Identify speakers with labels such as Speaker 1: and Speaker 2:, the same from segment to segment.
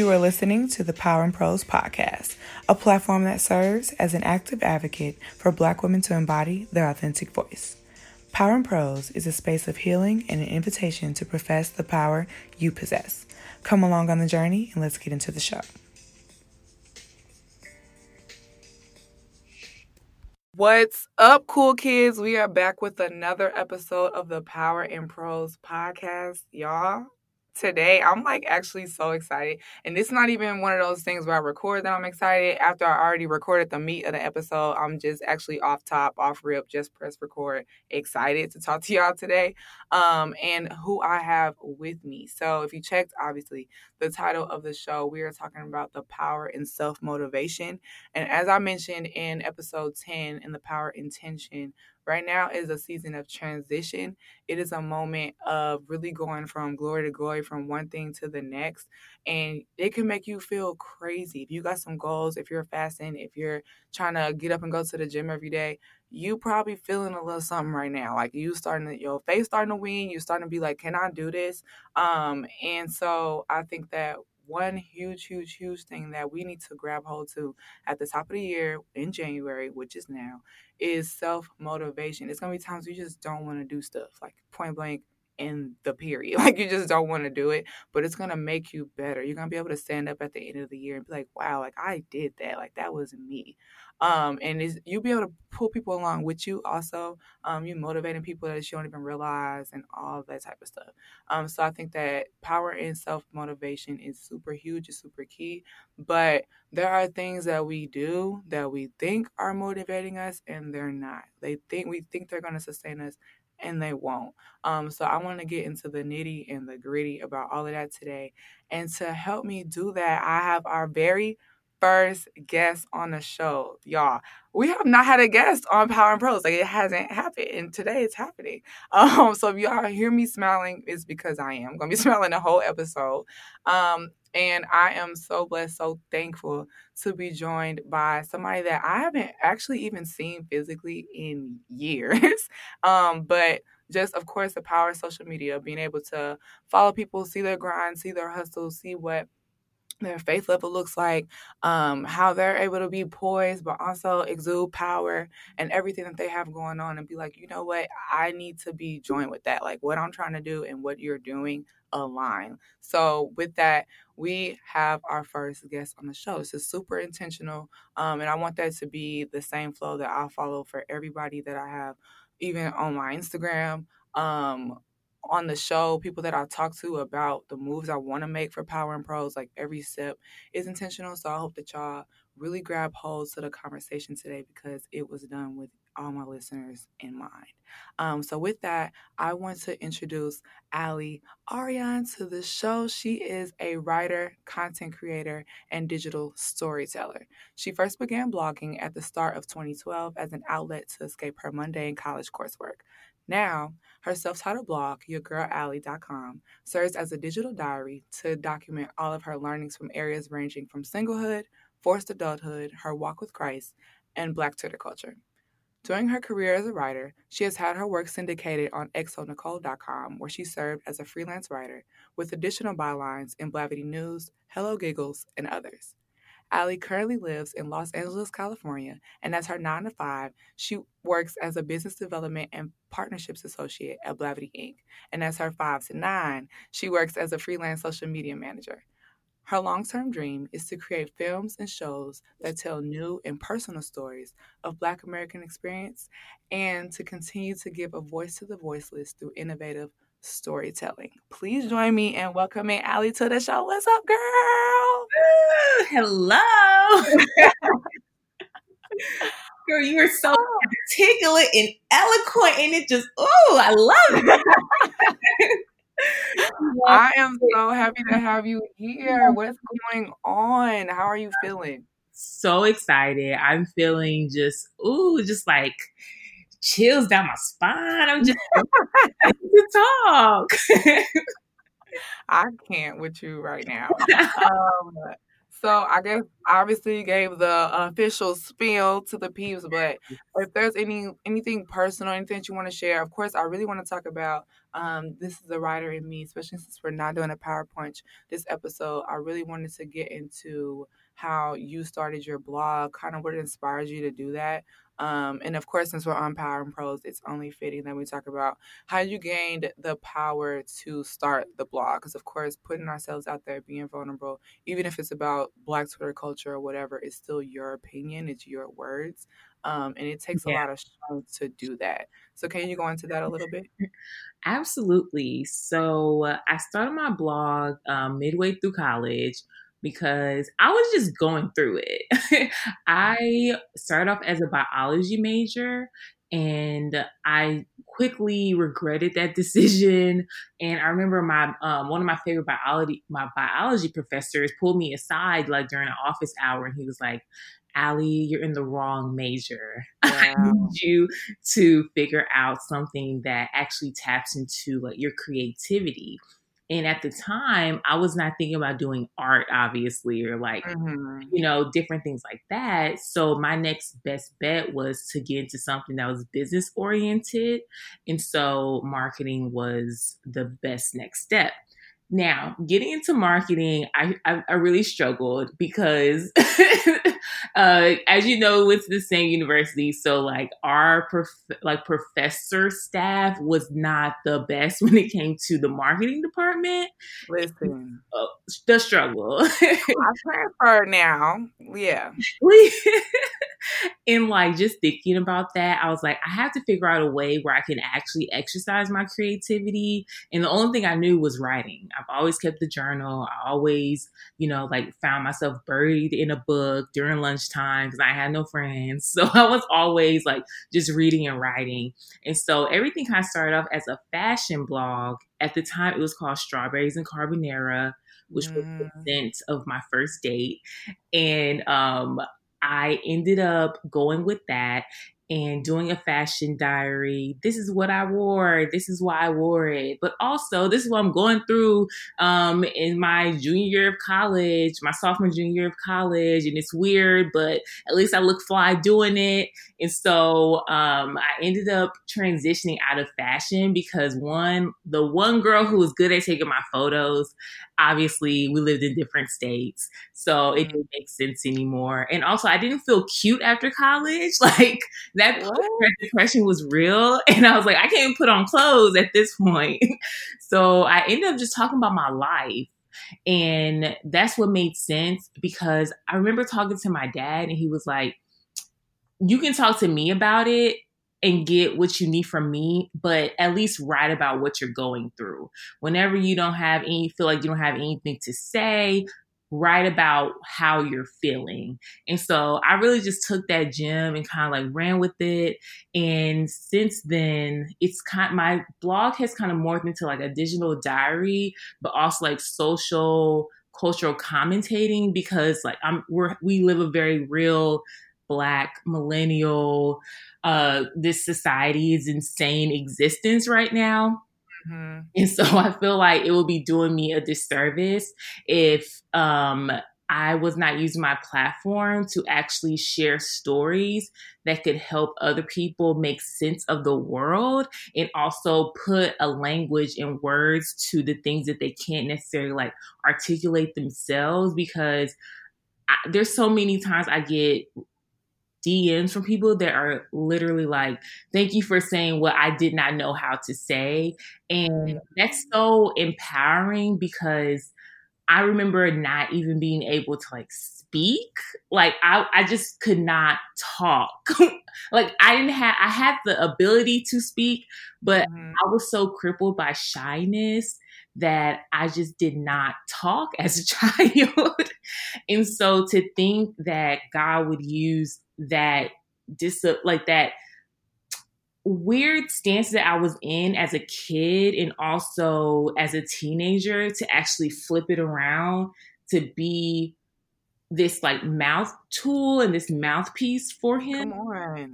Speaker 1: You are listening to the Power in Prose podcast, a platform that serves as an active advocate for Black women to embody their authentic voice. Power in Prose is a space of healing and an invitation to profess the power you possess. Come along on the journey and let's get into the show. What's up, cool kids? We are back with another episode of the Power in Prose podcast. Y'all, today i'm like actually so excited and it's not even one of those things where i record that i'm excited. After i already recorded the meat of the episode i'm just actually off top off rip just press record excited to talk to y'all today um and who i have with me. So if you checked obviously the title of the show we are talking about the power and self-motivation and as i mentioned in episode 10 in the power intention Right now is a season of transition. It is a moment of really going from glory to glory, from one thing to the next. And it can make you feel crazy. If you got some goals, if you're fasting, if you're trying to get up and go to the gym every day, you probably feeling a little something right now. Like you starting to, your face starting to wean, you starting to be like, can I do this? Um, and so I think that one huge, huge, huge thing that we need to grab hold to at the top of the year in January, which is now, is self motivation. It's gonna be times you just don't want to do stuff, like point blank in the period. Like you just don't want to do it, but it's gonna make you better. You're gonna be able to stand up at the end of the year and be like, wow, like I did that. Like that was me. Um, and is you'll be able to pull people along with you also. Um, you motivating people that you don't even realize and all that type of stuff. Um, so I think that power and self motivation is super huge, is super key. But there are things that we do that we think are motivating us and they're not. They think we think they're gonna sustain us and they won't. Um, so I want to get into the nitty and the gritty about all of that today. And to help me do that, I have our very first guest on the show, y'all. We have not had a guest on Power in Prose. Like it hasn't happened, and today it's happening. Um, so if y'all hear me smiling, it's because I'm gonna be smiling the whole episode. Um, and I am so blessed, so thankful to be joined by somebody that I haven't actually even seen physically in years. um, but just of course the power of social media, being able to follow people, see their grind, see their hustle, see what their faith level looks like, um, how they're able to be poised, but also exude power and everything that they have going on, and be like, you know what, I need to be joined with that. Like what I'm trying to do and what you're doing align. So with that, we have our first guest on the show. This is super intentional, um, and I want that to be the same flow that I follow for everybody that I have, even on my Instagram. Um, on the show, people that I talk to about the moves I want to make for Power in Prose, like every step is intentional. So I hope that y'all really grab hold to the conversation today because it was done with all my listeners in mind. Um, so with that, I want to introduce Aley Arion to the show. She is a writer, content creator, and digital storyteller. She first began blogging at the start of 2012 as an outlet to escape her mundane college coursework. Now, her self titled blog, yagirlaley.com, serves as a digital diary to document all of her learnings from areas ranging from singlehood, forced adulthood, her walk with Christ, and Black Twitter culture. During her career as a writer, she has had her work syndicated on xoNecole.com, where she served as a freelance writer, with additional bylines in Blavity News, Hello Giggles, and others. Aley currently lives in Los Angeles, California, and as her 9 to 5, she works as a business development and partnerships associate at Blavity Inc. And as her 5 to 9, she works as a freelance social media manager. Her long term dream is to create films and shows that tell new and personal stories of Black American experience and to continue to give a voice to the voiceless through innovative storytelling. Please join me in welcoming Aley to the show. What's up, girl?
Speaker 2: Ooh, hello. girl, you are so oh. articulate and eloquent, and it just, oh, I love it.
Speaker 1: I am so happy to have you here. What's going on? How are you feeling?
Speaker 2: So excited. I'm feeling just, ooh, just like chills down my spine. I'm just to talk.
Speaker 1: I can't with you right now. Um, so I guess obviously gave the official spiel to the peeps, but if there's any anything personal, anything that you want to share, of course, I really want to talk about um, this is the writer in me, especially since we're not doing a power punch this episode. I really wanted to get into how you started your blog, kind of what inspires you to do that. Um, and of course, since we're on Power in Prose, it's only fitting that we talk about how you gained the power to start the blog. Because, of course, putting ourselves out there, being vulnerable, even if it's about Black Twitter culture or whatever, it's still your opinion, it's your words. Um, and it takes yeah. a lot of strength to do that. So, can you go into that a little bit?
Speaker 2: Absolutely. So, uh, I started my blog um, midway through college because I was just going through it. I started off as a biology major and I quickly regretted that decision. And I remember my um, one of my favorite biology my biology professors pulled me aside like during an office hour, and he was like, "Aley, you're in the wrong major. Wow. I need you to figure out something that actually taps into like your creativity." And at the time, I was not thinking about doing art, obviously, or like, mm-hmm. you know, different things like that. So my next best bet was to get into something that was business oriented. And so marketing was the best next step. Now, getting into marketing, I, I, I really struggled because, uh, as you know, it's the same university. So like our prof- like professor staff was not the best when it came to the marketing department.
Speaker 1: Listen,
Speaker 2: uh, the struggle.
Speaker 1: I transferred now. Yeah.
Speaker 2: and like just thinking about that, I was like, I have to figure out a way where I can actually exercise my creativity. And the only thing I knew was writing. I've always kept the journal. I always, you know, like found myself buried in a book during lunchtime because I had no friends. So I was always like just reading and writing. And so everything kind of started off as a fashion blog. At the time, it was called Strawberries and Carbonara, which was the mm. scent of my first date. And um, I ended up going with that and doing a fashion diary. This is what I wore. This is why I wore it. But also, this is what I'm going through um, in my junior year of college, my sophomore, junior year of college. And it's weird, but at least I look fly doing it. And so um, I ended up transitioning out of fashion because one, the one girl who was good at taking my photos, obviously we lived in different states. So it mm. didn't make sense anymore. And also, I didn't feel cute after college. Like, that depression was real. And I was like, I can't even put on clothes at this point. so I ended up just talking about my life. And that's what made sense because I remember talking to my dad and he was like, You can talk to me about it and get what you need from me, but at least write about what you're going through. Whenever you don't have any, feel like you don't have anything to say, write about how you're feeling. And so I really just took that gem and kind of like ran with it. And since then, it's kind my blog has kind of morphed into like a digital diary, but also like social cultural commentating because like I'm we're we live a very real black millennial uh this society is insane existence right now Mm-hmm. And so I feel like it would be doing me a disservice if um, I was not using my platform to actually share stories that could help other people make sense of the world and also put a language and words to the things that they can't necessarily like articulate themselves because I, there's so many times I get DMs from people that are literally like, thank you for saying what I did not know how to say. And that's so empowering because I remember not even being able to like speak. Like I, I just could not talk. like I didn't have, I had the ability to speak, but mm-hmm. I was so crippled by shyness that I just did not talk as a child. and so to think that God would use that dis like that weird stance that I was in as a kid and also as a teenager to actually flip it around to be this like mouth tool and this mouthpiece for him.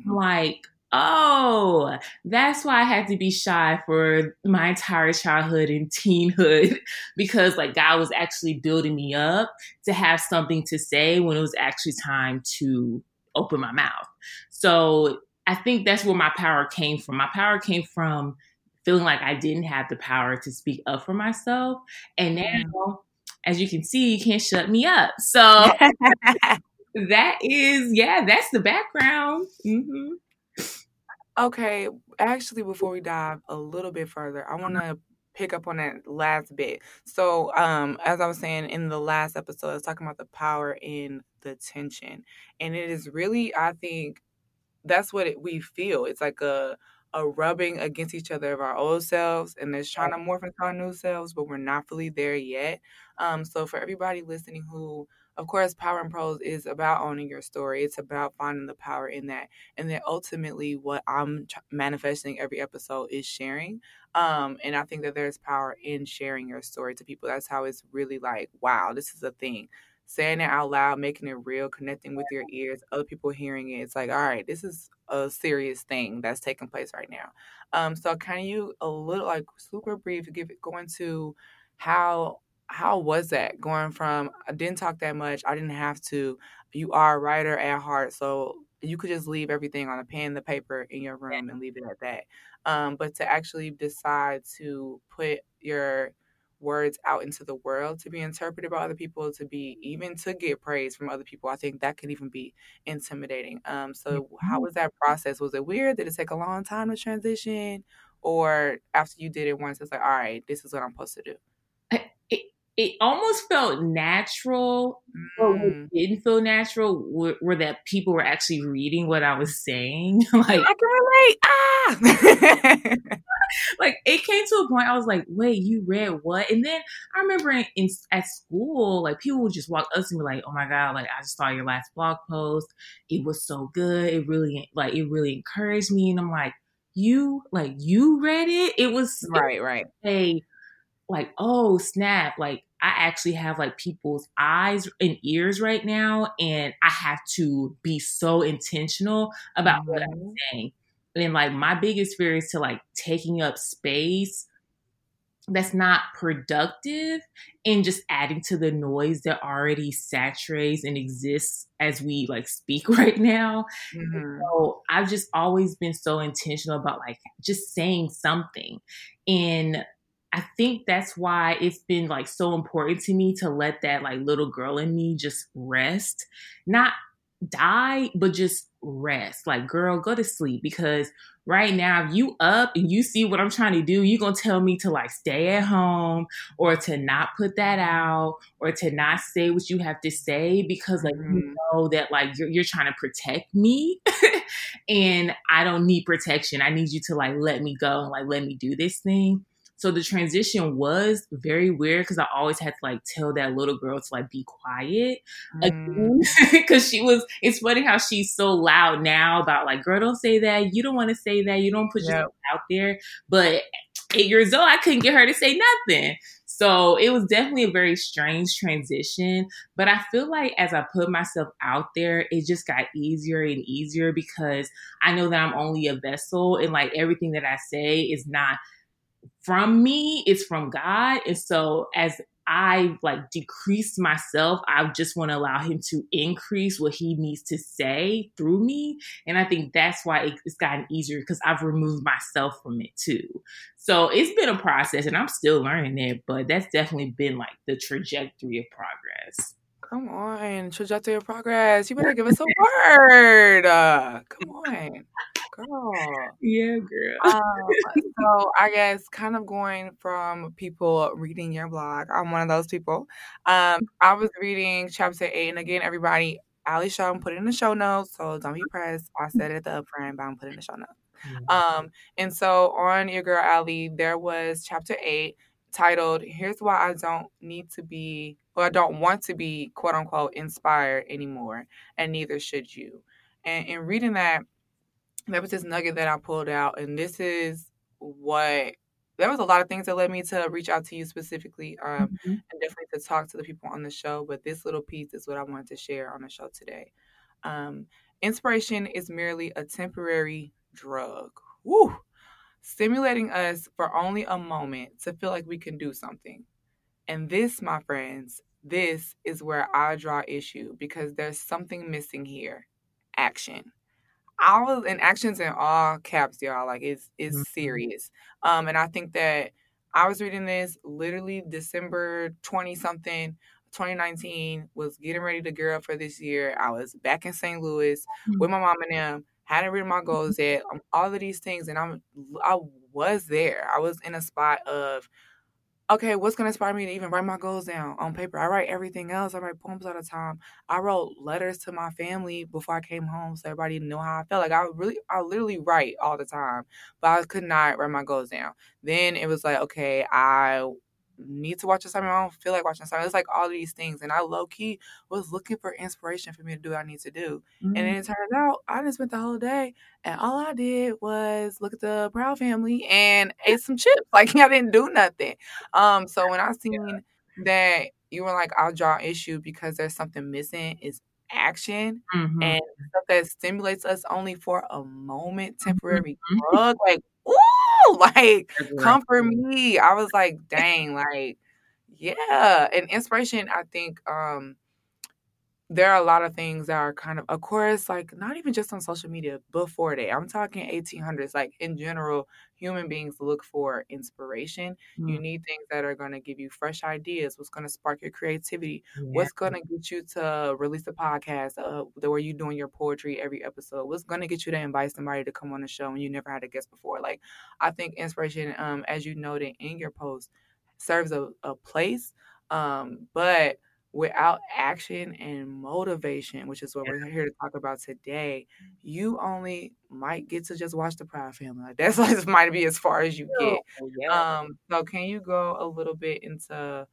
Speaker 2: Like, oh, that's why I had to be shy for my entire childhood and teenhood because like God was actually building me up to have something to say when it was actually time to open my mouth. So I think that's where my power came from. My power came from feeling like I didn't have the power to speak up for myself. And mm-hmm. now, as you can see, you can't shut me up. So that is, yeah, that's the background. Mm-hmm.
Speaker 1: Okay, actually, before we dive a little bit further, I want to pick up on that last bit. So, um, as I was saying in the last episode, I was talking about the power in the tension, and it is really, I think, that's what it, we feel. It's like a a rubbing against each other of our old selves, and there's trying to morph into our new selves, but we're not fully there yet. Um, so for everybody listening who of course, Power in Prose is about owning your story. It's about finding the power in that. And then ultimately, what I'm manifesting every episode is sharing. Um, and I think that there's power in sharing your story to people. That's how it's really like, wow, this is a thing. Saying it out loud, making it real, connecting with your ears, other people hearing it. It's like, all right, this is a serious thing that's taking place right now. Um, so can you a little like super brief give it go into how how was that going from I didn't talk that much, I didn't have to. You are a writer at heart, so you could just leave everything on a pen, the paper in your room, and leave it at that. Um, but to actually decide to put your words out into the world to be interpreted by other people, to be even to get praise from other people, I think that can even be intimidating. Um, so how mm-hmm. was that process? Was it weird? Did it take a long time to transition? Or after you did it once, it's like, all right, this is what I'm supposed to do
Speaker 2: it almost felt natural, but what mm. didn't feel natural were, were, that people were actually reading what I was saying. like
Speaker 1: I can relate.
Speaker 2: Ah, like it came to a point I was like, "Wait, you read what?" And then I remember in, in, at school, like people would just walk up to me like, "Oh my god, like I just saw your last blog post. It was so good. It really like it really encouraged me." And I'm like, "You like you read it? It was
Speaker 1: right, right."
Speaker 2: A like, oh snap, like I actually have like people's eyes and ears right now, and I have to be so intentional about mm-hmm. what I'm mm-hmm. saying. And like my biggest fear is to like taking up space that's not productive and just adding to the noise that already saturates and exists as we like speak right now. Mm-hmm. So I've just always been so intentional about like just saying something. And I think that's why it's been like so important to me to let that like little girl in me just rest, not die, but just rest. Like, girl, go to sleep because right now, if you up and you see what I'm trying to do, you're gonna tell me to like stay at home or to not put that out or to not say what you have to say because like mm-hmm. you know that like you're, you're trying to protect me and I don't need protection. I need you to like let me go and like let me do this thing. So the transition was very weird because I always had to like tell that little girl to like be quiet because mm. she was. It's funny how she's so loud now about like, girl, don't say that. You don't want to say that. You don't put yep. yourself out there. But eight years old, I couldn't get her to say nothing. So it was definitely a very strange transition. But I feel like as I put myself out there, it just got easier and easier because I know that I'm only a vessel and like everything that I say is not from me, it's from God. And so as I like decrease myself, I just want to allow him to increase what he needs to say through me. And I think that's why it's gotten easier because I've removed myself from it too. So it's been a process and I'm still learning it, but that's definitely been like the trajectory of progress.
Speaker 1: Come on, trajectory of progress. You better give us a word. Uh, come on girl.
Speaker 2: Yeah, girl.
Speaker 1: um, so I guess kind of going from people reading your blog, I'm one of those people. Um, I was reading chapter eight, and again, everybody, Ali Shaw put it in the show notes, so don't be pressed. I said it at the upfront, but I'm put in the show notes. Mm-hmm. Um, and so on your girl Aley, there was chapter eight titled "Here's Why I Don't Need to Be." Or I don't want to be quote unquote inspired anymore, and neither should you. And in reading that, there was this nugget that I pulled out, and this is what there was a lot of things that led me to reach out to you specifically, um, mm-hmm. and definitely to talk to the people on the show. But this little piece is what I wanted to share on the show today. Um, inspiration is merely a temporary drug, Woo! stimulating us for only a moment to feel like we can do something. And this, my friends, this is where I draw issue because there's something missing here action. I was in actions in all caps, y'all. Like it's it's
Speaker 2: Mm-hmm.
Speaker 1: serious. Um, and I think that I was reading this literally December twenty something. 2019 was getting ready to gear up for this year. I was back in St. Louis with my mom and them. Hadn't written my goals yet. Um, all of these things, and I'm I was there. I was in a spot of okay, what's gonna inspire me to even write my goals down on paper? I write everything else. I write poems all the time. I wrote letters to my family before I came home, so everybody knew how I felt. Like I really, I literally write all the time, but I could not write my goals down. Then it was like, okay, I need to watch a assignment. I don't feel like watching a assignment. It's like all these things, and I low key was looking for inspiration for me to do what I need to do.
Speaker 2: Mm-hmm.
Speaker 1: And then it turns out I just spent the whole day and all I did was look at the Proud family and ate some chips. Like I didn't do nothing. Um, so when I seen that you were like, I'll draw issue because there's something missing is action
Speaker 2: Mhm.
Speaker 1: and stuff that stimulates us only for a moment, temporary
Speaker 2: Mhm.
Speaker 1: drug. Like, ooh, like for me. I was like, dang, like, yeah. And inspiration, I think, um, there are a lot of things that are kind of, of course, like not even just on social media before that. I'm talking 1800s, like in general, human beings look for inspiration. You
Speaker 2: Mm.
Speaker 1: need things that are going to give you fresh ideas, what's going to spark your creativity,
Speaker 2: Yeah.
Speaker 1: what's going to get you to release a podcast uh, the- where you're doing your poetry every episode, what's going to get you to invite somebody to come on the show and you never had a guest before. Like, I think inspiration, um, as you noted in your post, serves a, a place, um, but without action and motivation, which is what we're here to talk about today, you only might get to just watch the Proud Family. Like that's like might be as far as you get.
Speaker 2: Oh, yeah.
Speaker 1: Um, so can you go a little bit into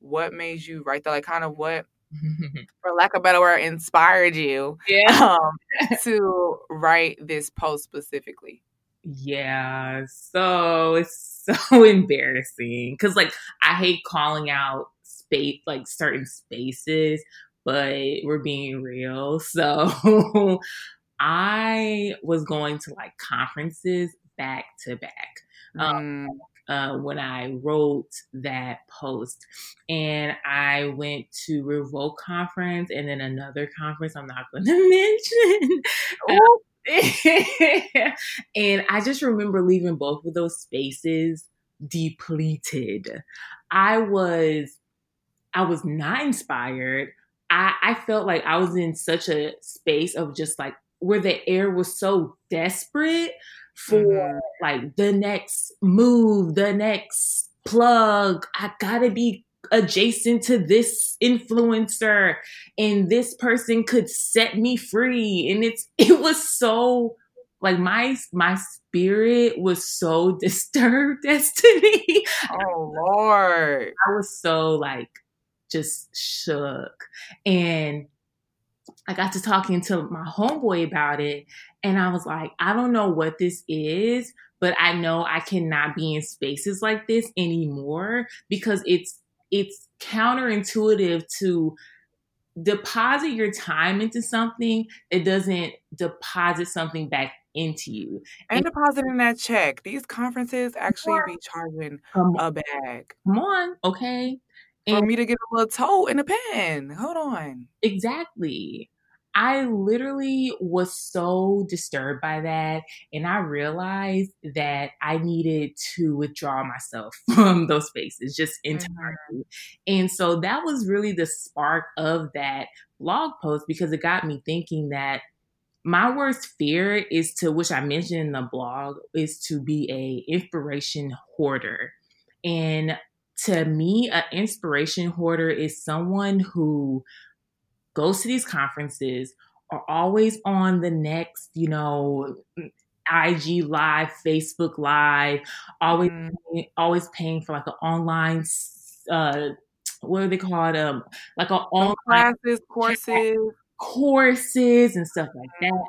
Speaker 1: what made you write that? Like kind of what, for lack of better word, inspired you
Speaker 2: yeah.
Speaker 1: um to write this post specifically?
Speaker 2: Yeah. So it's so embarrassing because, like, I hate calling out space, like certain spaces, but we're being real. So I was going to like conferences back to back. Um,
Speaker 1: Mm,
Speaker 2: uh, when I wrote that post. And I went to Revolt Conference and then another conference I'm not going to mention. and I just remember leaving both of those spaces depleted. I was I was not inspired. I, I felt like I was in such a space of just like where the air was so desperate for
Speaker 1: mhm.
Speaker 2: like the next move, the next plug. I gotta be adjacent to this influencer and this person could set me free. And it's it was so like my my spirit was so disturbed Destanee.
Speaker 1: Oh Lord.
Speaker 2: I was so like just shook. And I got to talking to my homeboy about it. And I was like, I don't know what this is, but I know I cannot be in spaces like this anymore because it's it's counterintuitive to deposit your time into something it doesn't deposit something back into you.
Speaker 1: And depositing that check. These conferences actually be charging a bag
Speaker 2: come on, okay?
Speaker 1: For me to get a little toe in a pen. Hold on.
Speaker 2: Exactly. I literally was so disturbed by that. And I realized that I needed to withdraw myself from those spaces just mm-hmm. entirely. And so that was really the spark of that blog post because it got me thinking that my worst fear is to, which I mentioned in the blog, is to be a inspiration hoarder. And to me, an inspiration hoarder is someone who goes to these conferences, are always on the next, you know, IG live, Facebook live, always
Speaker 1: Mhm.
Speaker 2: always paying for like an online uh what are they called? Um like an online
Speaker 1: classes, courses.
Speaker 2: Courses and stuff like that.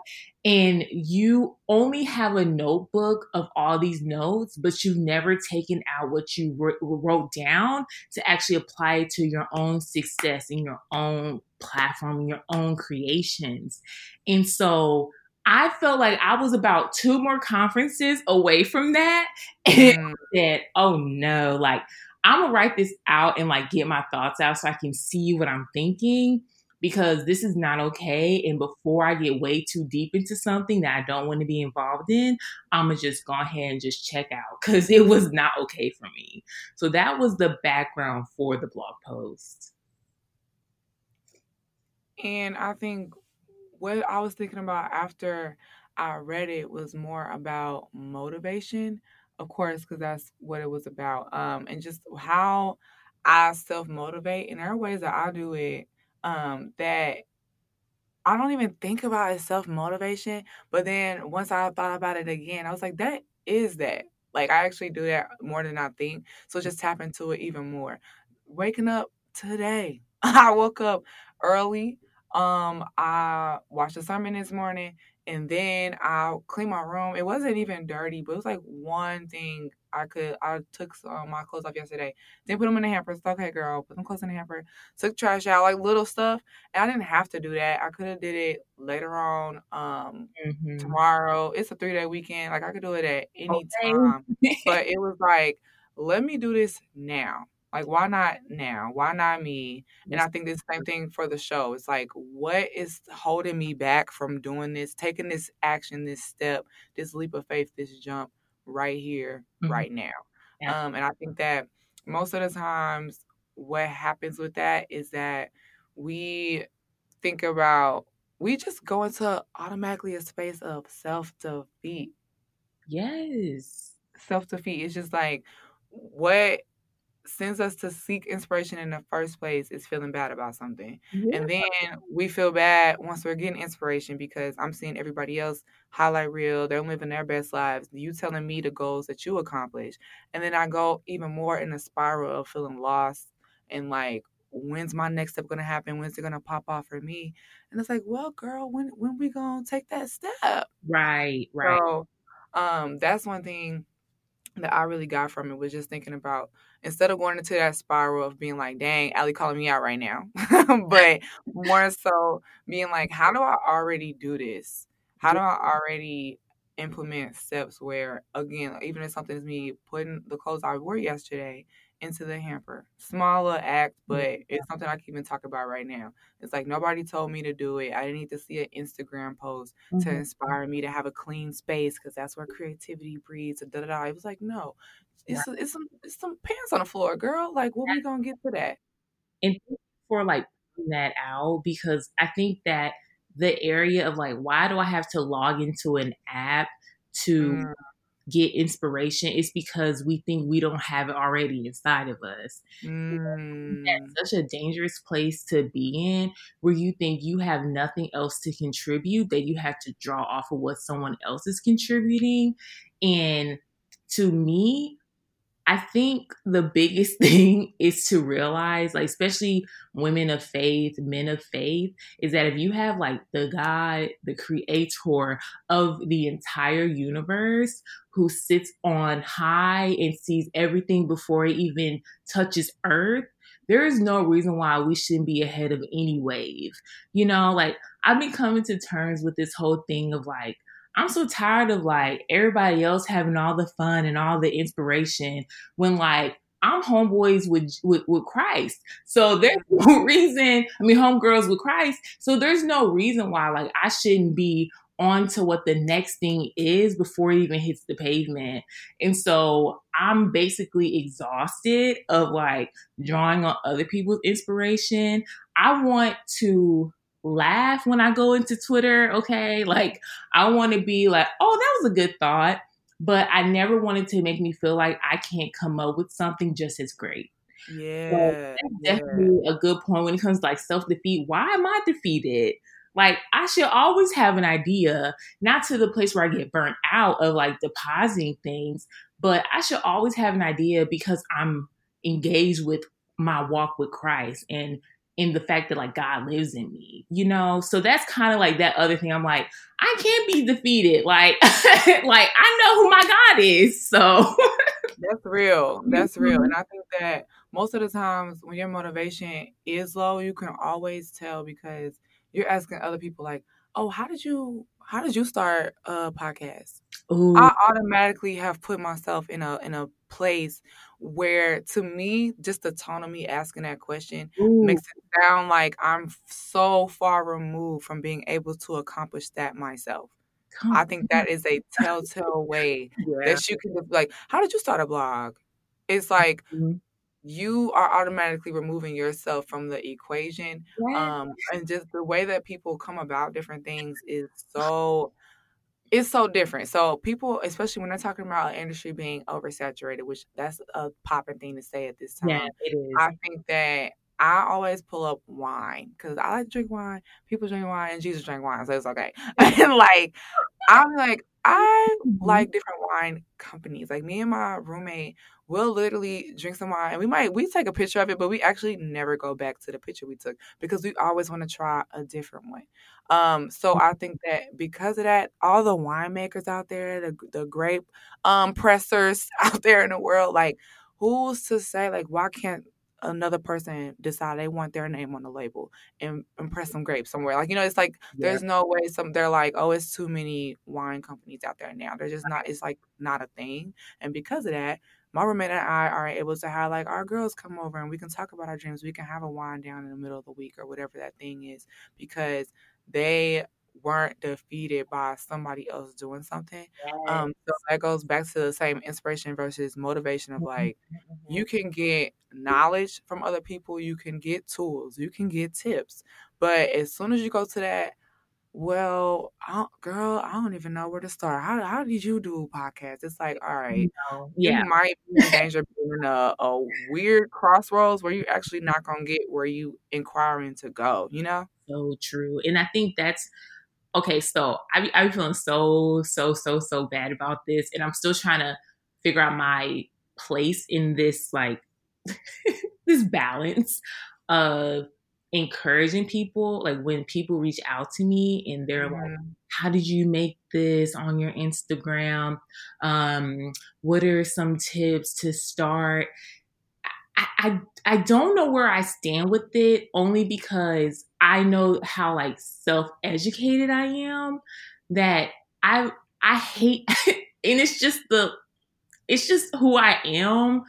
Speaker 2: And you only have a notebook of all these notes, but you've never taken out what you wr- wrote down to actually apply it to your own success in your own platform, in your own creations. And so I felt like I was about two more conferences away from that. And
Speaker 1: Mm,
Speaker 2: said, oh no, like I'm gonna write this out and like get my thoughts out so I can see what I'm thinking. Because this is not okay. And before I get way too deep into something that I don't want to be involved in, I'm to just go ahead and just check out because it was not okay for me. So that was the background for the blog post.
Speaker 1: And I think what I was thinking about after I read it was more about motivation, of course, because that's what it was about. Um, and just how I self motivate. And there are ways that I do it um, that I don't even think about as self motivation. But then once I thought about it again, I was like, that is that. Like I actually do that more than I think. So just tap into it even more. Waking up today. I woke up early. Um, I watched the sermon this morning and then I cleaned my room. It wasn't even dirty, but it was like one thing I could. I took some my clothes off yesterday, then put them in the hamper. It's okay, girl, put them clothes in the hamper. Took trash out, like little stuff, and I didn't have to do that. I could have did it later on, um, mm-hmm. tomorrow. It's a three day weekend. Like I could do it at any okay. time, but it was like, let me do this now. Like, why not now? Why not me? And I think the same thing for the show. It's like, what is holding me back from doing this, taking this action, this step, this leap of faith, this jump right here, mm-hmm. right now? Yeah. Um, and I think that most of the times, what happens with that is that we think about, we just go into automatically a space of self defeat.
Speaker 2: Yes.
Speaker 1: Self defeat is just like, what sends us to seek inspiration in the first place is feeling bad about something. Yeah. And then we feel bad once we're getting inspiration because I'm seeing everybody else highlight reel, they're living their best lives. You telling me the goals that you accomplish. And then I go even more in a spiral of feeling lost and like, when's my next step gonna happen? When's it gonna pop off for me? And it's like, well, girl, when when we gonna take that step?
Speaker 2: Right, right.
Speaker 1: So um that's one thing that I really got from it was just thinking about instead of going into that spiral of being like, dang, Aley calling me out right now, but more so being like, how do I already do this? How do I already implement steps where, again, even if something is me putting the clothes I wore yesterday into the hamper. Smaller act, but it's something I can even talk about right now. It's like nobody told me to do it. I didn't need to see an Instagram post mm-hmm. to inspire me to have a clean space because that's where creativity breeds. Da, da, da. It was like, no, it's, yeah. it's, some, it's some pants on the floor, girl. Like, what yeah. we going to get to that?
Speaker 2: And for like that out because I think that the area of like, why do I have to log into an app to mm get inspiration, it's because we think we don't have it already inside of us. Mm. That's such a dangerous place to be in where you think you have nothing else to contribute, that you have to draw off of what someone else is contributing. And to me, I think the biggest thing is to realize, like, especially women of faith, men of faith, is that if you have like the God, the creator of the entire universe who sits on high and sees everything before it even touches earth, there is no reason why we shouldn't be ahead of any wave. You know, like I've been coming to terms with this whole thing of like, I'm so tired of like everybody else having all the fun and all the inspiration when like I'm homeboys with, with with Christ. So there's no reason, I mean homegirls with Christ. So there's no reason why like I shouldn't be on to what the next thing is before it even hits the pavement. And so I'm basically exhausted of like drawing on other people's inspiration. I want to laugh when I go into Twitter, okay? Like, I want to be like, oh, that was a good thought. But I never wanted to make me feel like I can't come up with something just as great.
Speaker 1: Yeah. So
Speaker 2: definitely yeah. a good point when it comes to like self defeat. Why am I defeated? Like, I should always have an idea, not to the place where I get burnt out of like depositing things, but I should always have an idea because I'm engaged with my walk with Christ and in the fact that like God lives in me, you know? So that's kind of like that other thing. I'm like, I can't be defeated. Like, like I know who my God is. So
Speaker 1: that's real. That's real. Mm-hmm. And I think that most of the times when your motivation is low, you can always tell because you're asking other people like, oh, how did you how did you start a podcast? Ooh. I automatically have put myself in a in a place where to me just the tone of me asking that question Ooh. makes it sound like i'm so far removed from being able to accomplish that myself Come i think that is a telltale way yeah. that you can like how did you start a blog it's like mm-hmm. you are automatically removing yourself from the equation yeah. um and just the way that people come about different things is so it's so different. So people, especially when they're talking about industry being oversaturated, which that's a popping thing to say at this time.
Speaker 2: Yeah, it is.
Speaker 1: I think that I always pull up wine because I like to drink wine. People drink wine, and Jesus drank wine, so it's okay. and like, I'm like, I mm-hmm. like different wine companies. Like me and my roommate we'll literally drink some wine and we might we take a picture of it, but we actually never go back to the picture we took because we always want to try a different one. Um, so I think that because of that, all the winemakers out there, the the grape um pressers out there in the world, like who's to say like why can't another person decide they want their name on the label and, and press some grapes somewhere. Like, you know, it's like yeah. there's no way some they're like, oh, it's too many wine companies out there now. They're just not it's like not a thing. And because of that, my roommate and I are able to have like our girls come over and we can talk about our dreams. We can have a wine down in the middle of the week or whatever that thing is because they weren't defeated by somebody else doing something. Um, so that goes back to the same inspiration versus motivation of like mm-hmm. you can get knowledge from other people, you can get tools, you can get tips, but as soon as you go to that well, I, girl, I don't even know where to start. How how did you do a podcast? It's like, all right,
Speaker 2: no. yeah,
Speaker 1: you might be in danger of being a, a weird crossroads where you're actually not gonna get where you inquiring to go. You know,
Speaker 2: so true. And I think that's okay. So I I be feeling so so so so bad about this, and I'm still trying to figure out my place in this like this balance of encouraging people like when people reach out to me and they're like how did you make this on your instagram? Um what are some tips to start? I, I i don't know where i stand with it only because i know how like self-educated i am that i i hate and it's just the it's just who i am.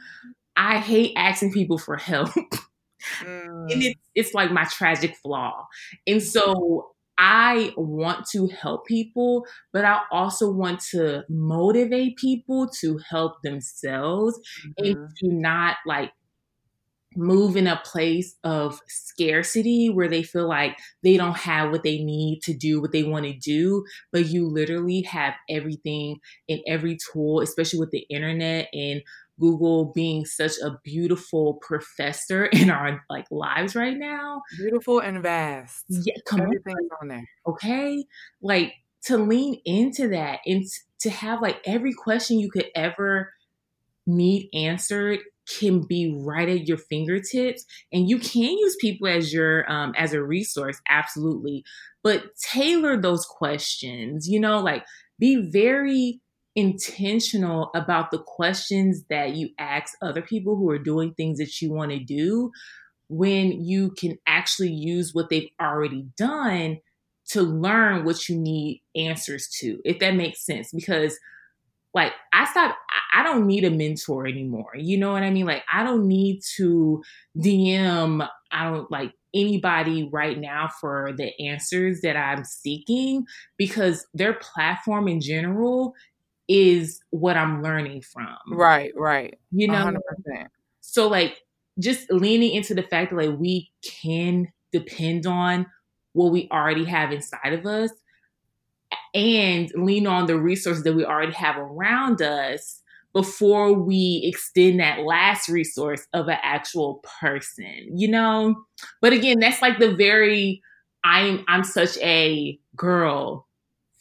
Speaker 2: I hate asking people for help Mm. And it's it's like my tragic flaw. And so I want to help people, but I also want to motivate people to help themselves mm-hmm. and to not like move in a place of scarcity where they feel like they don't have what they need to do what they want to do but you literally have everything and every tool especially with the internet and Google being such a beautiful professor in our like lives right now.
Speaker 1: Beautiful and vast.
Speaker 2: Yeah, come Everything's on. on there. Okay, like to lean into that and to have like every question you could ever need answered can be right at your fingertips and you can use people as your um as a resource absolutely but tailor those questions you know like be very intentional about the questions that you ask other people who are doing things that you want to do when you can actually use what they've already done to learn what you need answers to, if that makes sense. Because, like, I stopped, I don't need a mentor anymore. You know what I mean? Like, I don't need to DM, I don't like anybody right now for the answers that I'm seeking because their platform in general is what I'm learning from.
Speaker 1: Right, right.
Speaker 2: You know, 100%. so like just leaning into the fact that like we can depend on what we already have inside of us and lean on the resources that we already have around us before we extend that last resource of an actual person, you know? But again, that's like the very I'm I'm such a girl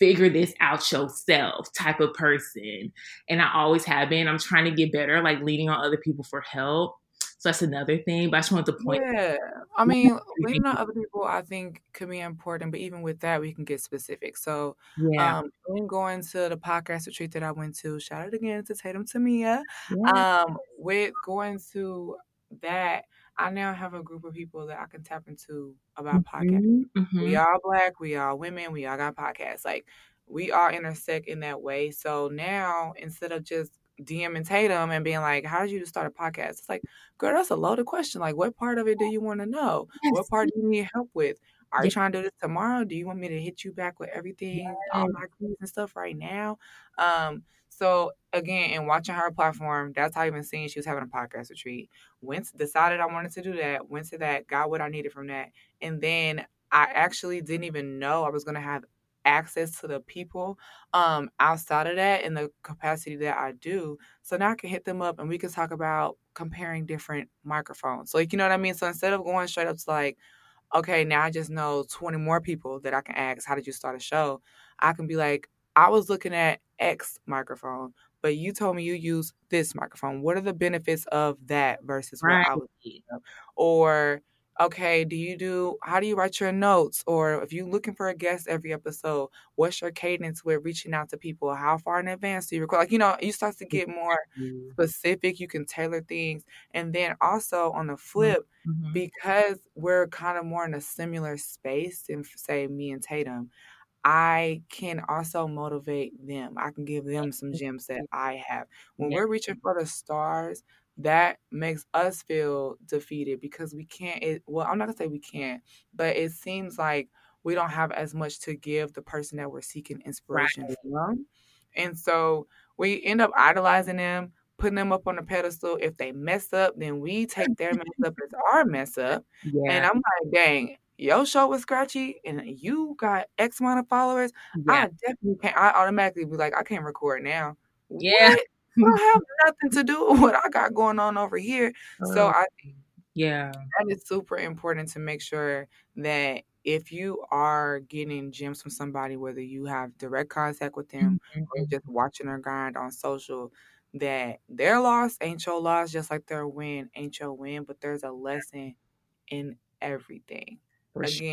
Speaker 2: figure this out yourself type of person. And I always have been. I'm trying to get better, like leaning on other people for help. So that's another thing. But I just want to point.
Speaker 1: Yeah, I mean, leaning on other people, I think could be important. But even with that, we can get specific. So, yeah, um, going to the podcast retreat that I went to, shout out again to Tatum Temia. Yeah. Um, with going to that, I now have a group of people that I can tap into about mm-hmm, podcasts. Mm-hmm. We all black, we all women, we all got podcasts. Like we all intersect in that way. So now instead of just DMing Tatum and being like, "How did you start a podcast?" It's like, girl, that's a loaded question. Like, what part of it do you want to know?
Speaker 2: Yes.
Speaker 1: What part do you need help with? Are you trying to do this tomorrow? Do you want me to hit you back with everything, all my clues and stuff right now? Um, so again, in watching her platform, that's how I even seen she was having a podcast retreat. Went decided I wanted to do that. Went to that, got what I needed from that, and then I actually didn't even know I was gonna have access to the people um outside of that in the capacity that I do. So now I can hit them up and we can talk about comparing different microphones. Like you know what I mean? So instead of going straight up to like, okay, now I just know 20 more people that I can ask, how did you start a show? I can be like, I was looking at X microphone, but you told me you use this microphone. What are the benefits of that versus what I was? Or okay, do you do how do you write your notes? Or if you're looking for a guest every episode, what's your cadence with reaching out to people? How far in advance do you record? Like, you know, you start to get more
Speaker 2: Mhm.
Speaker 1: specific, you can tailor things. And then also on the flip,
Speaker 2: Mhm.
Speaker 1: because we're kind of more in a similar space than say me and Tatum, I can also motivate them. I can give them some gems that I have. When we're reaching for the stars, that makes us feel defeated because we can't it, well, I'm not to say we can't, but it seems like we don't have as much to give the person that we're seeking inspiration
Speaker 2: Right.
Speaker 1: from. And so we end up idolizing them, putting them up on a pedestal. If they mess up, then we take their mess up as our mess up. And I'm like, dang, your show was scratchy and you got X amount of followers.
Speaker 2: Yeah.
Speaker 1: I definitely can't. I automatically be like, I can't record now.
Speaker 2: Yeah.
Speaker 1: What? I don't have nothing to do with what I got going on over here. So
Speaker 2: Oh,
Speaker 1: I
Speaker 2: yeah.
Speaker 1: that is super important to make sure that if you are getting gems from somebody, whether you have direct contact with them
Speaker 2: Mhm.
Speaker 1: or just watching their grind on social, that their loss ain't your loss, just like their win ain't your win, but there's a lesson in everything.
Speaker 2: For sure.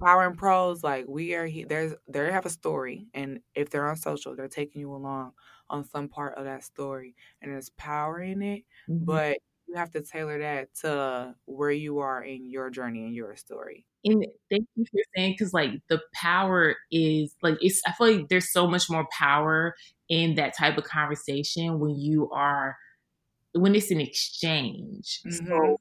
Speaker 1: Power in Prose, like we are here, there's they have a story, and if they're on social, they're taking you along on some part of that story, and there's power in it,
Speaker 2: Mhm.
Speaker 1: but you have to tailor that to where you are in your journey and your story.
Speaker 2: And thank you for saying because like the power is like it's I feel like there's so much more power in that type of conversation when you are when it's an exchange.
Speaker 1: Mhm.
Speaker 2: So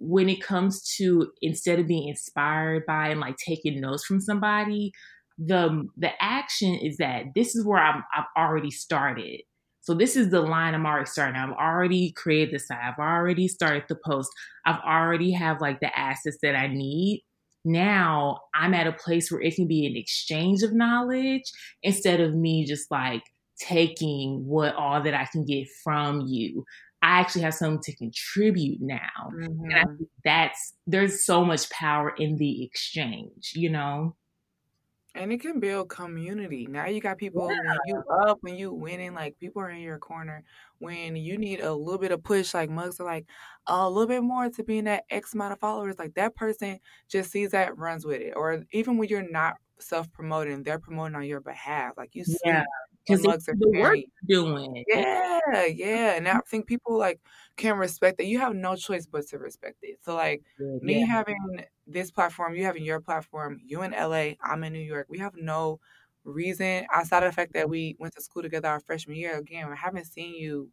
Speaker 2: when it comes to instead of being inspired by and like taking notes from somebody, the the action is that this is where I'm I've already started. So this is the line I'm already starting. I've already created the site. I've already started the post. I've already have like the assets that I need. Now I'm at a place where it can be an exchange of knowledge instead of me just like taking what all that I can get from you. I actually have something to contribute now. And I
Speaker 1: Mhm.
Speaker 2: think that's there's so much power in the exchange, you know?
Speaker 1: And it can build community. Now you got people when you up, when you winning, like people are in your corner. When you need a little bit of push, like mugs are like a little bit more to being that X amount of followers. Like that person just sees that, runs with it. Or even when you're not self promoting, they're promoting on your behalf. Like you see
Speaker 2: Yeah. Because
Speaker 1: mugs are
Speaker 2: the work doing.
Speaker 1: Yeah, yeah. And I think people like can respect that. You have no choice but to respect it. So like
Speaker 2: Good,
Speaker 1: me
Speaker 2: yeah.
Speaker 1: having this platform, you having your platform, you in LA, I'm in New York. We have no reason outside of the fact that we went to school together our freshman year. Again, I haven't seen you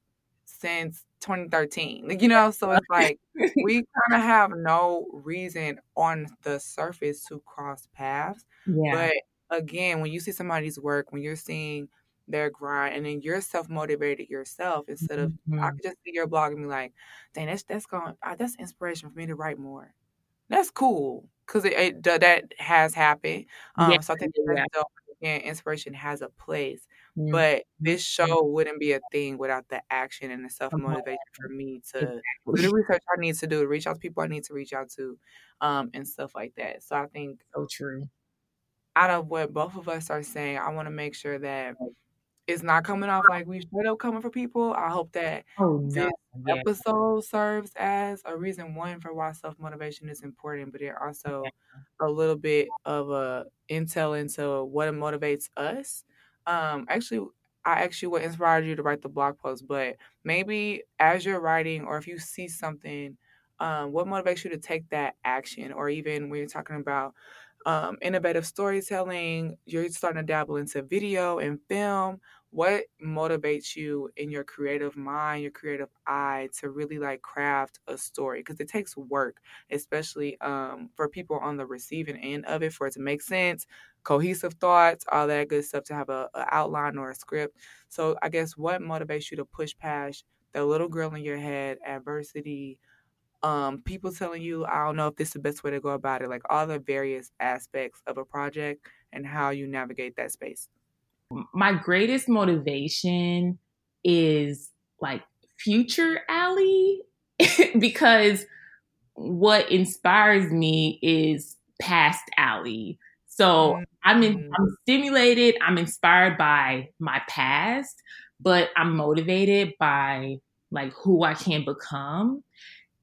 Speaker 1: since 2013. Like, you know, so it's like we kind of have no reason on the surface to cross paths.
Speaker 2: Yeah.
Speaker 1: But again, when you see somebody's work, when you're seeing their grind, and then you're self motivated yourself instead of I
Speaker 2: Mhm.
Speaker 1: could just see your blog and be like, "Dang, that's that's going uh, that's inspiration for me to write more." That's cool because it, it that has happened. Um,
Speaker 2: Yeah,
Speaker 1: so I think
Speaker 2: yeah.
Speaker 1: Again, inspiration has a place,
Speaker 2: Mhm.
Speaker 1: but this show wouldn't be a thing without the action and the self motivation for me to do the research I need to do, to reach out to people I need to reach out to, um, and stuff like that. So I think
Speaker 2: So true.
Speaker 1: out of what both of us are saying, I want to make sure that it's not coming off like we straight up coming for people. I hope that
Speaker 2: Oh
Speaker 1: this
Speaker 2: no.
Speaker 1: Episode serves as a reason one for why self motivation is important, but it also a little bit of a intel into what motivates us. Um, actually, I you what inspired you to write the blog post, but maybe as you're writing, or if you see something, um, what motivates you to take that action, or even when you're talking about um, innovative storytelling, you're starting to dabble into video and film. What motivates you in your creative mind, your creative eye to really like craft a story? Because it takes work, especially um, for people on the receiving end of it, for it to make sense, cohesive thoughts, all that good stuff, to have a, a outline or a script. So I guess what motivates you to push past the little girl in your head, adversity, um, people telling you, I don't know if this is the best way to go about it, like all the various aspects of a project and how you navigate that space?
Speaker 2: My greatest motivation is like future Aley because what inspires me is past Aley. So. I'm in, mm. I'm stimulated, I'm inspired by my past, but I'm motivated by like who I can become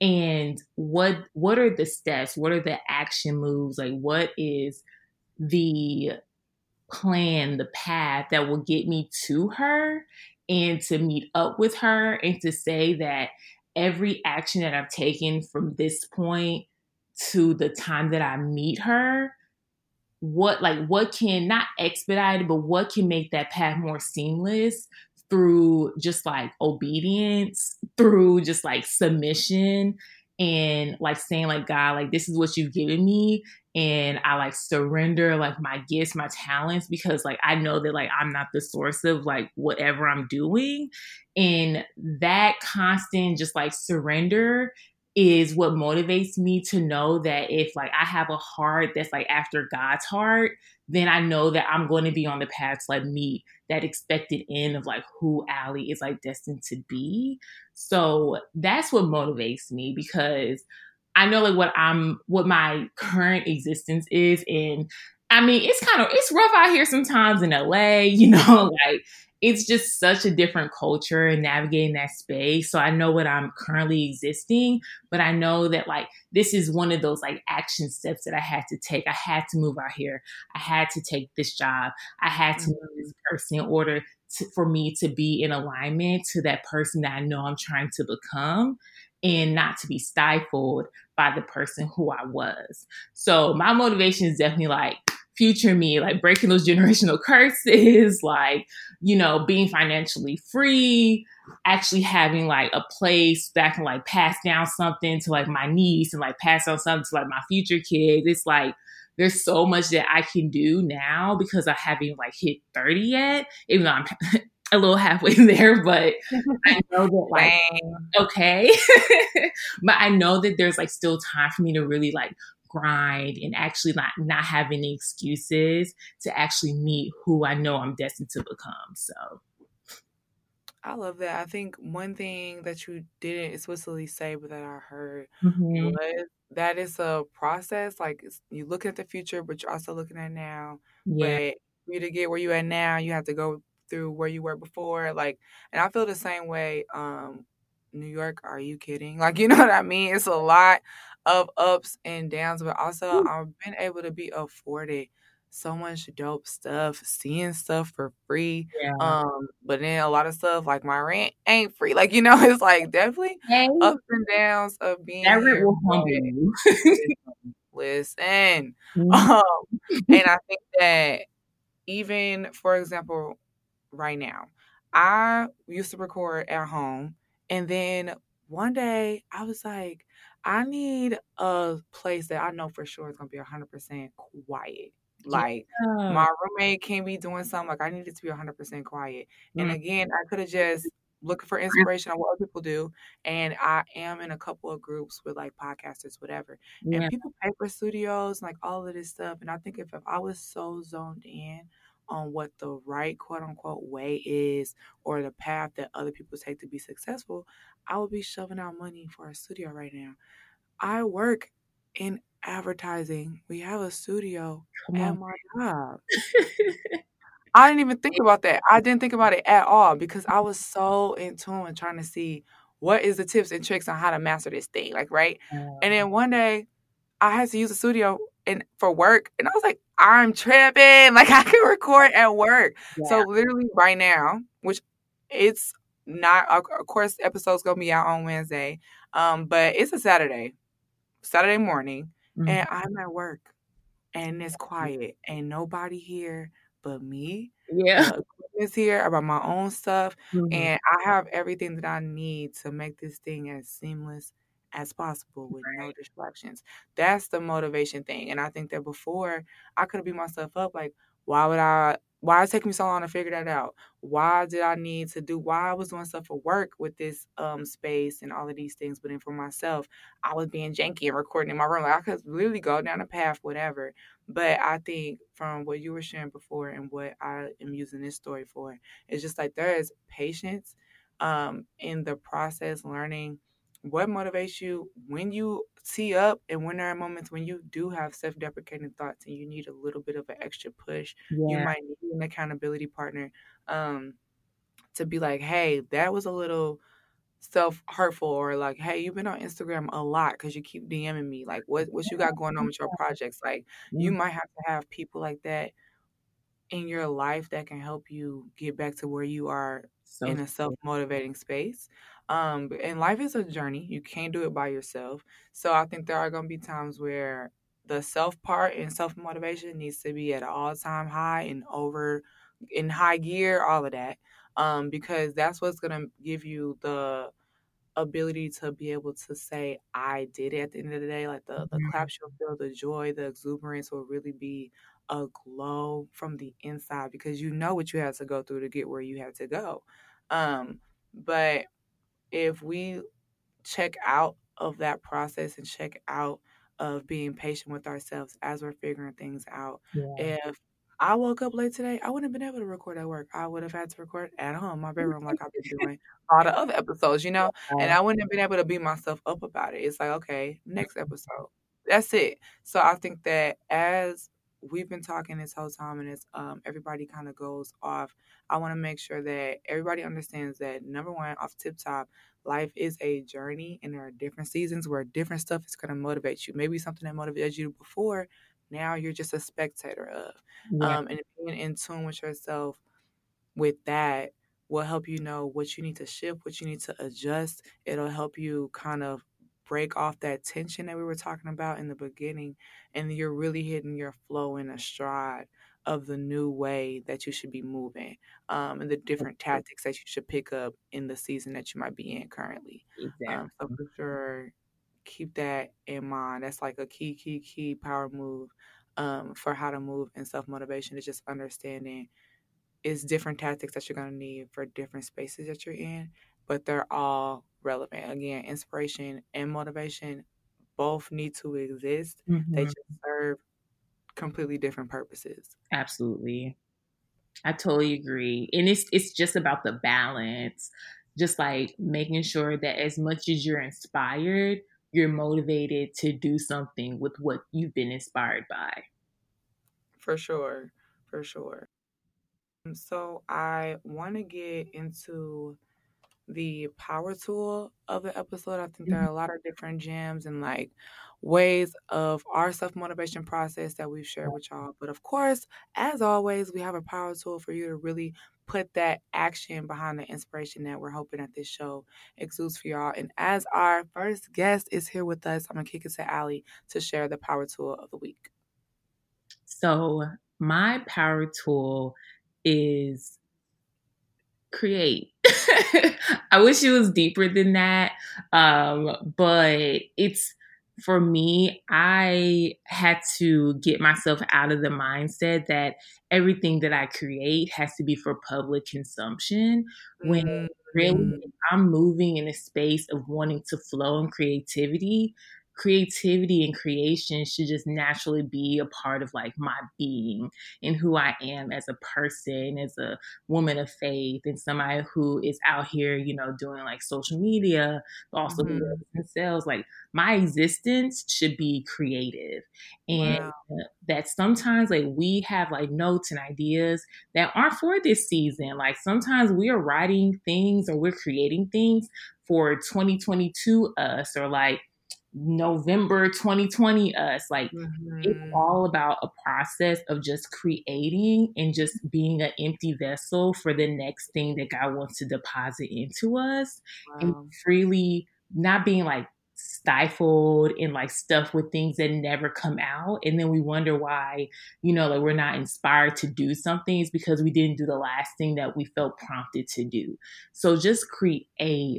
Speaker 2: and what what are the steps what are the action moves like what is the plan the path that will get me to her and to meet up with her and to say that every action that I've taken from this point to the time that I meet her what like what can not expedite it but what can make that path more seamless through just like obedience, through just like submission and like saying like God, like this is what you've given me and I like surrender like my gifts, my talents because like I know that like I'm not the source of like whatever I'm doing and that constant just like surrender is what motivates me to know that if like I have a heart that's like after God's heart, then I know that I'm going to be on the path to like meet that expected end of like who Aley is like destined to be. So that's what motivates me because I know like what I'm what my current existence is and I mean it's kind of it's rough out here sometimes in LA, you know, like it's just such a different culture and navigating that space. So I know what I'm currently existing, but I know that like this is one of those like action steps that I had to take. I had to move out here. I had to take this job. I had to mm-hmm. this person in order to, for me to be in alignment to that person that I know I'm trying to become and not to be stifled by the person who I was. So my motivation is definitely like future me, like breaking those generational curses, like, you know, being financially free, actually having like a place that can like pass down something to like my niece and like pass on something to like my future kids. It's like, there's so much that I can do now because I haven't like hit 30 yet, even though I'm a little halfway there, but I know that like okay. but I know that there's like still time for me to really like grind and actually not not have any excuses to actually meet who I know I'm destined to become. So
Speaker 1: I love that. I think one thing that you didn't explicitly say, but that I heard mm-hmm. was that it's a process. Like you look at the future, but you're also looking at now. Yeah. But for you to get where you at now, you have to go through where you were before. Like, and I feel the same way. Um, New York, are you kidding? Like, you know what I mean? It's a lot of ups and downs, but also I've been able to be afforded so much dope stuff, seeing stuff for free. Yeah. Um, but then a lot of stuff like my rent ain't free. Like, you know, it's like definitely hey. ups and downs of being that rent will humble you. Listen. Mm-hmm. Um, and I think that even for example, right now, I used to record at home and then one day I was like, I need a place that I know for sure is gonna be hundred percent quiet. Like yeah. my roommate can't be doing something. Like I need it to be hundred percent quiet. Mm-hmm. And again, I could have just looking for inspiration on what other people do. And I am in a couple of groups with like podcasters, whatever. Yeah. And people pay for studios, like all of this stuff. And I think if, if I was so zoned in on what the right quote unquote way is or the path that other people take to be successful, I would be shoving out money for a studio right now. I work in advertising. We have a studio Come at on. my job. I didn't even think about that. I didn't think about it at all because I was so in tune trying to see what is the tips and tricks on how to master this thing. Like, right? And then one day I had to use a studio and for work. And I was like, I'm tripping. Like I can record at work. Yeah. So literally right now, which it's not of course episode's gonna be out on Wednesday. Um, but it's a Saturday, Saturday morning, mm-hmm. and I'm at work and it's quiet and nobody here but me.
Speaker 2: Yeah.
Speaker 1: is here. about my own stuff,
Speaker 2: Mhm.
Speaker 1: and I have everything that I need to make this thing as seamless as possible with no distractions. That's the motivation thing. And I think that before I could have beat myself up like, why would I why it take me so long to figure that out? Why did I need to do why I was doing stuff for work with this um space and all of these things, but then for myself, I was being janky and recording in my room. Like I could literally go down a path, whatever. But I think from what you were sharing before and what I am using this story for, it's just like there is patience um in the process learning what motivates you when you see up and when there are moments when you do have self-deprecating thoughts and you need a little bit of an extra push you might need an accountability partner um to be like hey that was a little self hurtful or like hey you've been on instagram a lot because you keep dming me. Like what what you got going on with your projects? Like you
Speaker 2: Mhm.
Speaker 1: might have to have people like that in your life that can help you get back to where you are
Speaker 2: So
Speaker 1: in a self-motivating space. Um, and life is a journey. You can't do it by yourself. So I think there are going to be times where the self part and self-motivation needs to be at an all-time high and over in high gear, all of that. Um, because that's what's going to give you the ability to be able to say I did it at the end of the day. Like the the
Speaker 2: Mhm.
Speaker 1: claps you'll feel, the joy, the exuberance will really be a glow from the inside because you know what you had to go through to get where you had to go. Um, but if we check out of that process and check out of being patient with ourselves as we're figuring things out.
Speaker 2: Yeah.
Speaker 1: If I woke up late today, I wouldn't have been able to record at work. I would have had to record at home, my bedroom, like I've been doing all the other episodes, you know? And I wouldn't have been able to beat myself up about it. It's like, okay, next episode. That's it. So I think that as we've been talking this whole time and it's um, everybody kind of goes off, I want to make sure that everybody understands that number one, off tip top, life is a journey and there are different seasons where different stuff is going to motivate you. Maybe something that motivated you before, now you're just a spectator of.
Speaker 2: Yeah.
Speaker 1: Um, and being in tune with yourself with that will help you know what you need to shift, what you need to adjust. It'll help you kind of break off that tension that we were talking about in the beginning. And you're really hitting your flow in a stride of the new way that you should be moving um, and the different tactics that you should pick up in the season that you might be in currently.
Speaker 2: Exactly.
Speaker 1: Um, so for sure, keep that in mind. That's like a key, key, key power move um, for how to move in self motivation is just understanding it's different tactics that you're going to need for different spaces that you're in, but they're all relevant. Again, inspiration and motivation both need to exist. They
Speaker 2: Mhm.
Speaker 1: just serve completely different purposes.
Speaker 2: Absolutely. I totally agree. And it's it's just about the balance. Just like making sure that as much as you're inspired, you're motivated to do something with what you've been inspired by.
Speaker 1: For sure. For sure. So I want to get into the power tool of the episode. I think there mm-hmm. are a lot of different gems and like ways of our self motivation process that we've shared with y'all. But of course, as always, we have a power tool for you to really put that action behind the inspiration that we're hoping that this show exudes for y'all. And as our first guest is here with us, I'm gonna kick it to Aley to share the power tool of the week.
Speaker 2: So, my power tool is create. I wish it was deeper than that. Um, but it's for me, I had to get myself out of the mindset that everything that I create has to be for public consumption. When really
Speaker 1: Mm,
Speaker 2: if I'm moving in a space of wanting to flow in creativity, creativity and creation should just naturally be a part of like my being and who I am as a person, as a woman of faith, and somebody who is out here, you know, doing like social media, but also
Speaker 1: mhm.
Speaker 2: in sales. Like my existence should be creative. And
Speaker 1: Wow.
Speaker 2: that sometimes like we have like notes and ideas that aren't for this season. Like sometimes we are writing things or we're creating things for 2022 us or like November 2020 us. Like it's
Speaker 1: Mhm.
Speaker 2: all about a process of just creating and just being an empty vessel for the next thing that God wants to deposit into us and
Speaker 1: Wow.
Speaker 2: freely not being like stifled and like stuff with things that never come out and then we wonder why you know like we're not inspired to do something is because we didn't do the last thing that we felt prompted to do so just create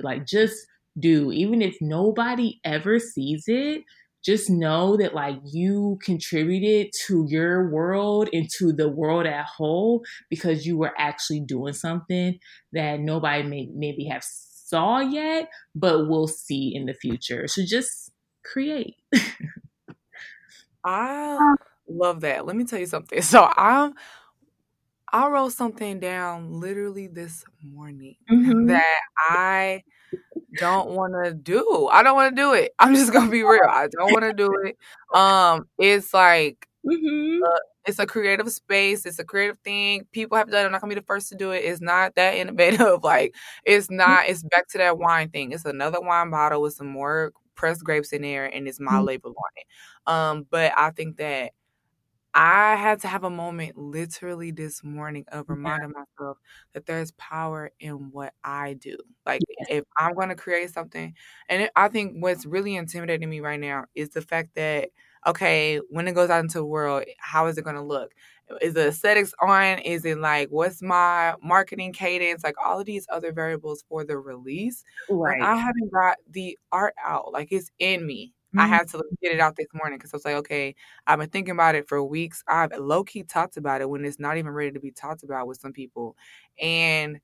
Speaker 2: like just do even if nobody ever sees it just know that like you contributed to your world and to the world at whole because you were actually doing something that nobody may maybe have saw yet, but we'll see in the future. So just create.
Speaker 1: I love that. Let me tell you something. So I'm I wrote something down literally this morning mm-hmm. that I don't want to do. I don't want to do it. I'm just gonna be real. I don't want to do it. Um, it's like mm-hmm. uh, it's a creative space. It's a creative thing. People have done. it. I'm not gonna be the first to do it. It's not that innovative. Like it's mm-hmm. not. It's back to that wine thing. It's another wine bottle with some more pressed grapes in there, and it's my mm-hmm. label on it. Um, but I think that I had to have a moment literally this morning of reminding myself that there's power in what I do. Like, yeah. if I'm going to create something, and it, I think what's really intimidating me right now is the fact that, okay, when it goes out into the world, how is it going to look? Is the aesthetics on? Is it like, what's my marketing cadence? Like, all of these other variables for the release. Right. Like, I haven't got the art out. Like, it's in me. Mm-hmm. I had to get it out this morning because I was like, okay, I've been thinking about it for weeks. I've low key talked about it when it's not even ready to be talked about with some people. And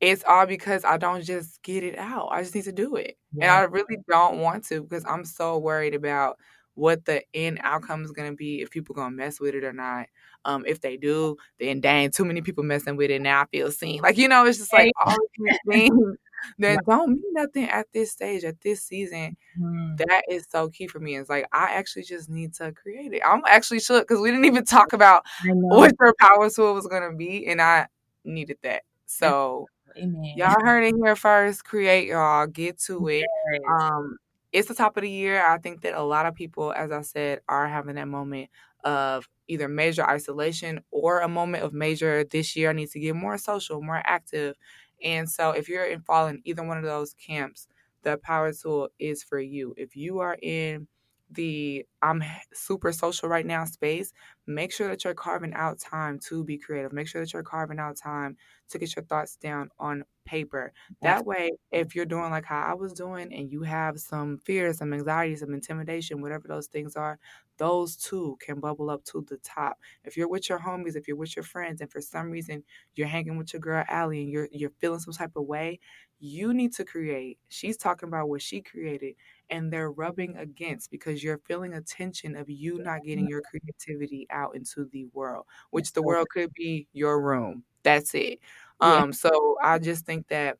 Speaker 1: it's all because I don't just get it out. I just need to do it. Yeah. And I really don't want to because I'm so worried about what the end outcome is going to be, if people going to mess with it or not. Um, if they do, then dang, too many people messing with it. Now I feel seen. Like, you know, it's just like all these things that don't mean nothing at this stage, at this season. Mm. That is so key for me. It's like I actually just need to create it. I'm actually shook because we didn't even talk about what your power tool was gonna be, and I needed that. So Amen. y'all heard it here first. Create y'all. Get to it. Yes. Um, it's the top of the year. I think that a lot of people, as I said, are having that moment of either major isolation or a moment of major this year I need to get more social, more active, and so if you're in falling either one of those camps, the power tool is for you. If you are in the I'm super social right now space, make sure that you're carving out time to be creative. Make sure that you're carving out time to get your thoughts down on paper. That way, if you're doing like how I was doing and you have some fears, some anxiety, some intimidation, whatever those things are, those too can bubble up to the top. If you're with your homies, if you're with your friends, and for some reason you're hanging with your girl Aley and you're you're feeling some type of way, you need to create. She's talking about what she created and they're rubbing against because you're feeling a tension of you not getting your creativity out into the world, which the world could be your room. That's it. Um, so I just think that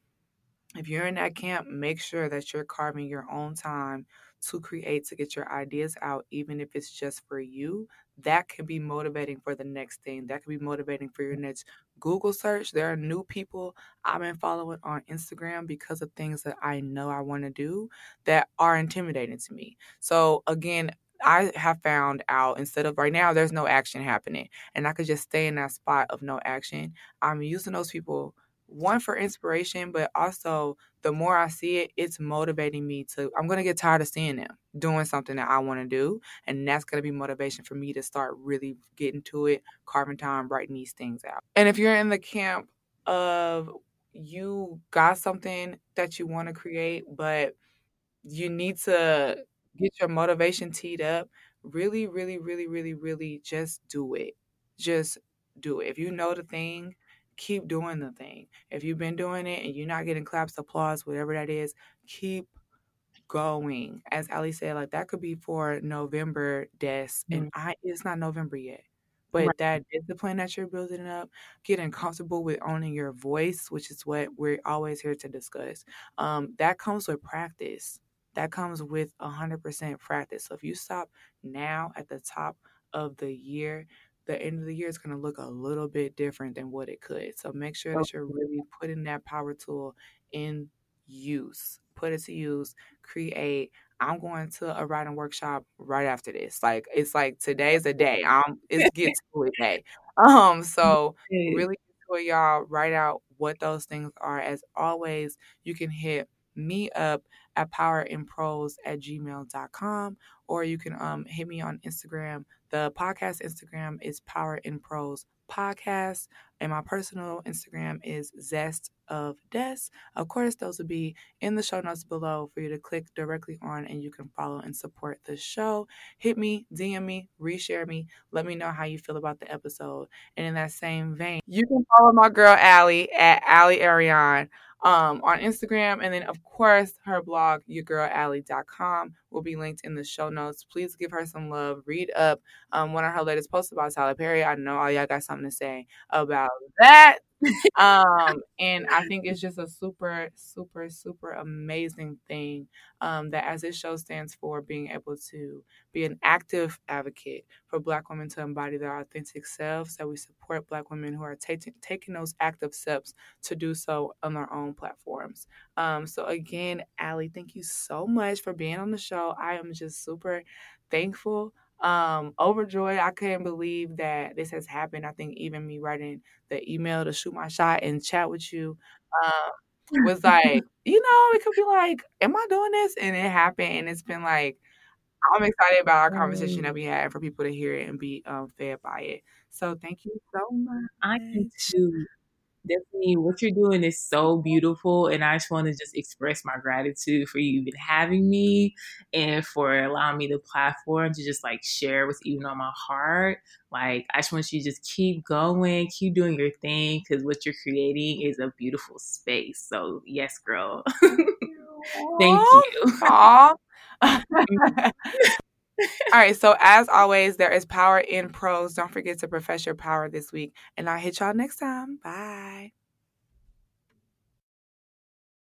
Speaker 1: if you're in that camp, make sure that you're carving your own time to create to get your ideas out, even if it's just for you. That can be motivating for the next thing. That can be motivating for your next Google search. There are new people I've been following on Instagram because of things that I know I want to do that are intimidating to me. So, again, I have found out instead of right now, there's no action happening, and I could just stay in that spot of no action. I'm using those people one for inspiration, but also the more I see it, it's motivating me to. I'm gonna get tired of seeing them doing something that I want to do, and that's gonna be motivation for me to start really getting to it, carving time, writing these things out. And if you're in the camp of you got something that you want to create, but you need to get your motivation teed up, really, really, really, really, really just do it. Just do it. If you know the thing, keep doing the thing. If you've been doing it and you're not getting claps, applause, whatever that is, keep going. As Aley said, like that could be for November des, mm-hmm. and I it's not November yet. But right. that discipline that you're building up, getting comfortable with owning your voice, which is what we're always here to discuss, um, that comes with practice that comes with 100% practice. So if you stop now at the top of the year, the end of the year is going to look a little bit different than what it could. So make sure that you're really putting that power tool in use. Put it to use, create. I'm going to a writing workshop right after this. Like it's like today's a day. Um it's get to it day. Um so really to y'all write out what those things are. As always, you can hit me up at powerinprose at gmail.com or you can um, hit me on Instagram. The podcast Instagram is Power in Prose Podcast, and my personal Instagram is Zest of Des. Of course, those will be in the show notes below for you to click directly on, and you can follow and support the show. Hit me, DM me, reshare me. Let me know how you feel about the episode. And in that same vein, you can follow my girl Aley at Aley Arion um, on Instagram. And then, of course, her blog, yagirlaley.com, will be linked in the show notes. Please give her some love. Read up um, one of her latest posts about Tyler Perry. I know all y'all got something to say about that. Um, and I think it's just a super, super, super amazing thing um, that as this show stands for being able to be an active advocate for Black women to embody their authentic selves, that we support Black women who are taking taking those active steps to do so on their own platforms. Um, so again, Aley, thank you so much for being on the show. I am just super thankful um overjoyed i couldn't believe that this has happened. I think even me writing the email to shoot my shot and chat with you um was like you know it could be like am i doing this? And it happened and it's been like i'm excited about our conversation that we had for people to hear it and be um, fed by it. So thank you so much
Speaker 2: i can too definitely what you're doing is so beautiful and i just want to just express my gratitude for you even having me and for allowing me the platform to just like share what's even on my heart. Like i just want you to just keep going keep doing your thing because what you're creating is a beautiful space. So yes girl. Thank you
Speaker 1: all right, so as always, there is power in prose. Don't forget to profess your power this week. And I'll hit y'all next time. Bye.